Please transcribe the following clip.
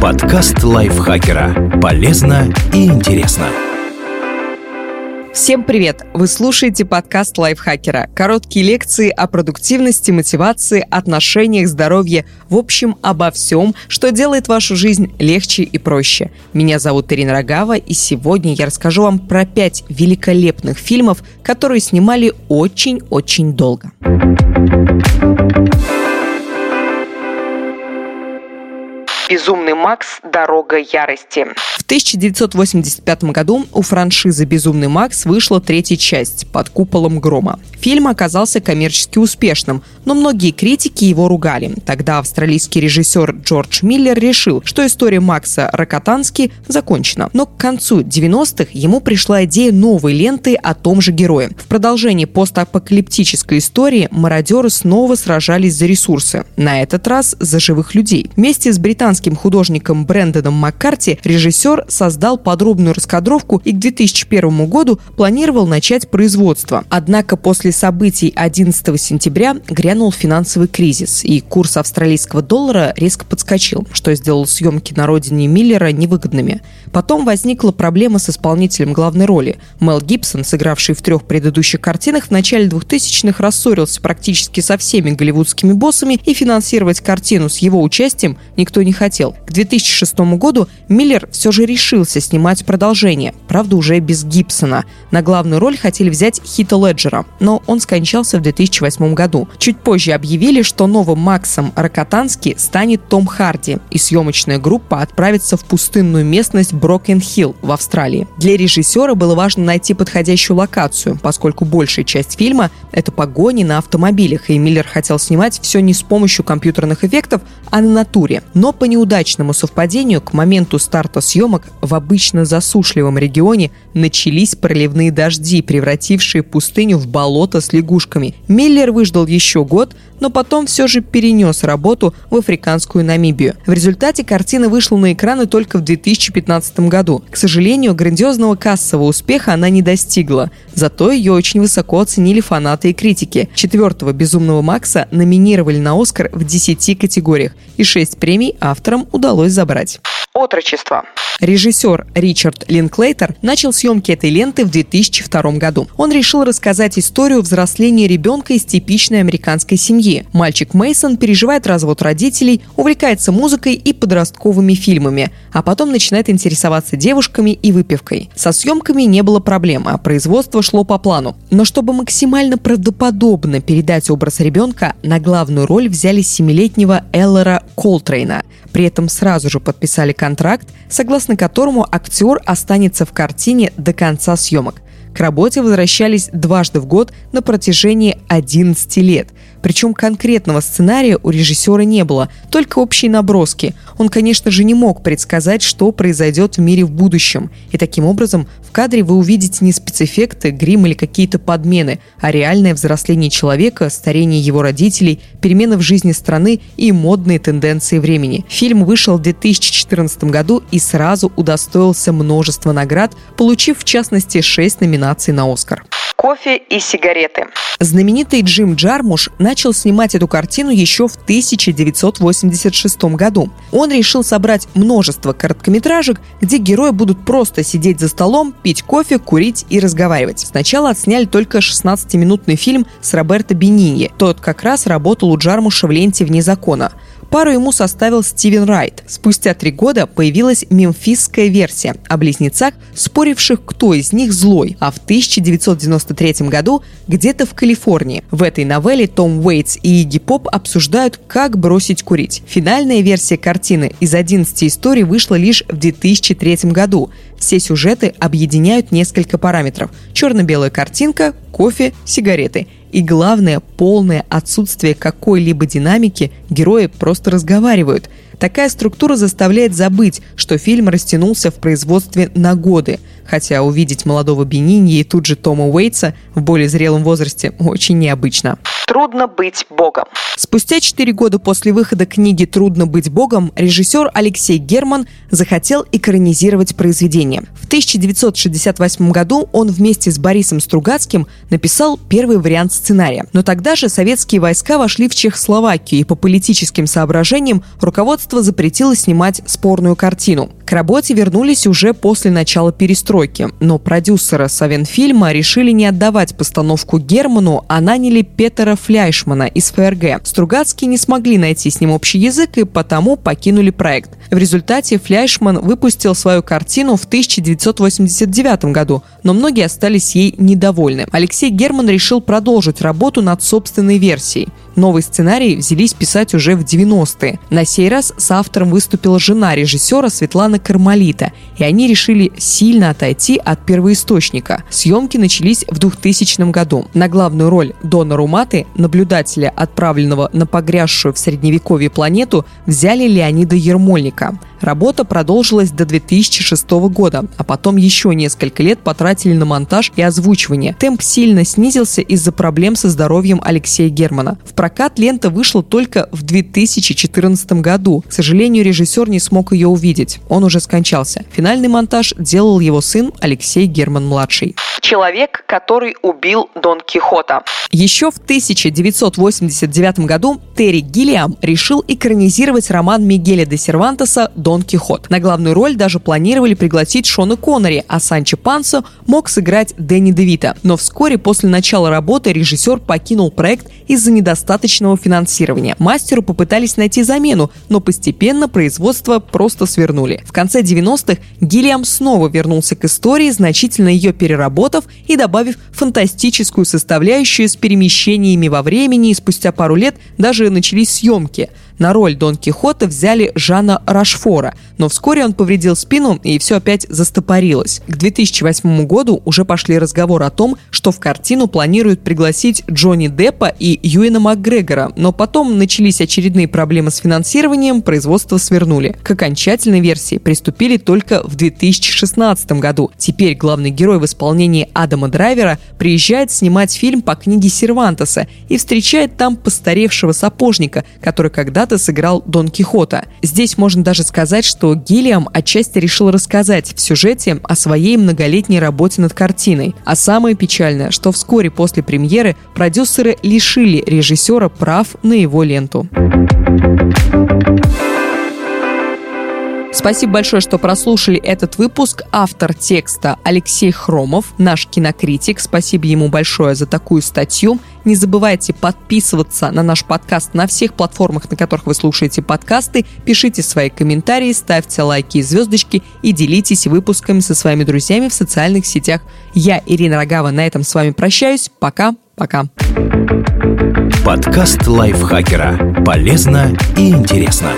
Подкаст лайфхакера. Полезно и интересно. Всем привет! Вы слушаете подкаст лайфхакера. Короткие лекции о продуктивности, мотивации, отношениях, здоровье. В общем, обо всем, что делает вашу жизнь легче и проще. Меня зовут Ирина Рогава, и сегодня я расскажу вам про пять великолепных фильмов, которые снимали очень-очень долго. «Безумный Макс. Дорога ярости». В 1985 году у франшизы «Безумный Макс» вышла третья часть «Под куполом грома». Фильм оказался коммерчески успешным, но многие критики его ругали. Тогда австралийский режиссер Джордж Миллер решил, что история Макса Рокотански закончена. Но к концу 90-х ему пришла идея новой ленты о том же герое. В продолжении постапокалиптической истории мародеры снова сражались за ресурсы. На этот раз за живых людей. Вместе с британским художником Брэндоном Маккарти режиссер создал подробную раскадровку и к 2001 году планировал начать производство. Однако после событий 11 сентября грянул финансовый кризис, и курс австралийского доллара резко подскочил, что сделало съемки на родине Миллера невыгодными. Потом возникла проблема с исполнителем главной роли. Мел Гибсон, сыгравший в трех предыдущих картинах, в начале 2000-х рассорился практически со всеми голливудскими боссами, и финансировать картину с его участием никто не хотел. К 2006 году Миллер все же решился снимать продолжение, правда уже без Гибсона. На главную роль хотели взять Хита Леджера, но он скончался в 2008 году. Чуть позже объявили, что новым Максом Рокотански станет Том Харди, и съемочная группа отправится в пустынную местность Брокен-Хилл в Австралии. Для режиссера было важно найти подходящую локацию, поскольку большая часть фильма — это погони на автомобилях, и Миллер хотел снимать все не с помощью компьютерных эффектов, а на натуре. Но по неудачному совпадению к моменту старта съемок в обычно засушливом регионе начались проливные дожди, превратившие пустыню в болото с лягушками. Миллер выждал еще год, но потом все же перенес работу в африканскую Намибию. В результате картина вышла на экраны только в 2015 году. К сожалению, грандиозного кассового успеха она не достигла. Зато ее очень высоко оценили фанаты и критики. Четвертого «Безумного Макса» номинировали на «Оскар» в 10 категориях, и 6 премий авторам удалось забрать. Отрочество. Режиссер Ричард Линклейтер начал съемки этой ленты в 2002 году. Он решил рассказать историю взросления ребенка из типичной американской семьи. Мальчик Мейсон переживает развод родителей, увлекается музыкой и подростковыми фильмами, а потом начинает интересоваться девушками и выпивкой. Со съемками не было проблем, а производство шло по плану. Но чтобы максимально правдоподобно передать образ ребенка, на главную роль взяли семилетнего Эллера Колтрейна. При этом сразу же подписали контракт, согласно которому актер останется в картине до конца съемок. К работе возвращались дважды в год на протяжении 11 лет. Причем конкретного сценария у режиссера не было, только общие наброски. Он, конечно же, не мог предсказать, что произойдет в мире в будущем. И таким образом в кадре вы увидите не спецэффекты, грим или какие-то подмены, а реальное взросление человека, старение его родителей, перемены в жизни страны и модные тенденции времени. Фильм вышел в 2014 году и сразу удостоился множества наград, получив в частности 6 номинаций на «Оскар» кофе и сигареты. Знаменитый Джим Джармуш начал снимать эту картину еще в 1986 году. Он решил собрать множество короткометражек, где герои будут просто сидеть за столом, пить кофе, курить и разговаривать. Сначала отсняли только 16-минутный фильм с Роберто Бениньи. Тот как раз работал у Джармуша в ленте «Вне закона». Пару ему составил Стивен Райт. Спустя три года появилась мемфисская версия о близнецах, споривших, кто из них злой, а в 1993 году где-то в Калифорнии. В этой новелле Том Уэйтс и Игги Поп обсуждают, как бросить курить. Финальная версия картины из 11 историй вышла лишь в 2003 году. Все сюжеты объединяют несколько параметров. Черно-белая картинка, кофе, сигареты – и главное, полное отсутствие какой-либо динамики, герои просто разговаривают. Такая структура заставляет забыть, что фильм растянулся в производстве на годы. Хотя увидеть молодого Бенини и тут же Тома Уэйтса в более зрелом возрасте очень необычно. Трудно быть богом. Спустя четыре года после выхода книги «Трудно быть богом» режиссер Алексей Герман захотел экранизировать произведение. В 1968 году он вместе с Борисом Стругацким написал первый вариант сценария. Но тогда же советские войска вошли в Чехословакию, и по политическим соображениям руководство запретило снимать спорную картину. К работе вернулись уже после начала перестройки, но продюсеры Савенфильма решили не отдавать постановку Герману, а наняли Петера Фляйшмана из ФРГ. Стругацкие не смогли найти с ним общий язык и потому покинули проект. В результате Фляйшман выпустил свою картину в 1989 году, но многие остались ей недовольны. Алексей Герман решил продолжить работу над собственной версией. Новый сценарий взялись писать уже в 90-е. На сей раз с автором выступила жена режиссера Светлана Кармалита, и они решили сильно отойти от первоисточника. Съемки начались в 2000 году. На главную роль Дона Руматы, наблюдателя, отправленного на погрязшую в средневековье планету, взяли Леонида Ермольника. Работа продолжилась до 2006 года, а потом еще несколько лет потратили на монтаж и озвучивание. Темп сильно снизился из-за проблем со здоровьем Алексея Германа. В прокат лента вышла только в 2014 году. К сожалению, режиссер не смог ее увидеть. Он уже скончался. Финальный монтаж делал его сын Алексей Герман-младший. Человек, который убил Дон Кихота. Еще в 1989 году Терри Гиллиам решил экранизировать роман Мигеля де Сервантеса «Дон Кихот». На главную роль даже планировали пригласить Шона Коннери, а Санчо Пансо мог сыграть Дэнни Девита. Но вскоре после начала работы режиссер покинул проект из-за недостаточного финансирования. Мастеру попытались найти замену, но постепенно производство просто свернули. В конце 90-х Гиллиам снова вернулся к истории, значительно ее переработав и добавив фантастическую составляющую с перемещениями во времени, и спустя пару лет даже начались съемки – на роль Дон Кихота взяли Жана Рашфора, но вскоре он повредил спину и все опять застопорилось. К 2008 году уже пошли разговоры о том, что в картину планируют пригласить Джонни Деппа и Юэна Макгрегора, но потом начались очередные проблемы с финансированием, производство свернули. К окончательной версии приступили только в 2016 году. Теперь главный герой в исполнении Адама Драйвера приезжает снимать фильм по книге Сервантеса и встречает там постаревшего сапожника, который когда когда-то сыграл Дон Кихота. Здесь можно даже сказать, что Гиллиам отчасти решил рассказать в сюжете о своей многолетней работе над картиной. А самое печальное, что вскоре после премьеры продюсеры лишили режиссера прав на его ленту. Спасибо большое, что прослушали этот выпуск. Автор текста Алексей Хромов, наш кинокритик. Спасибо ему большое за такую статью. Не забывайте подписываться на наш подкаст на всех платформах, на которых вы слушаете подкасты. Пишите свои комментарии, ставьте лайки и звездочки и делитесь выпусками со своими друзьями в социальных сетях. Я, Ирина Рогава, на этом с вами прощаюсь. Пока. Пока. Подкаст лайфхакера. Полезно и интересно.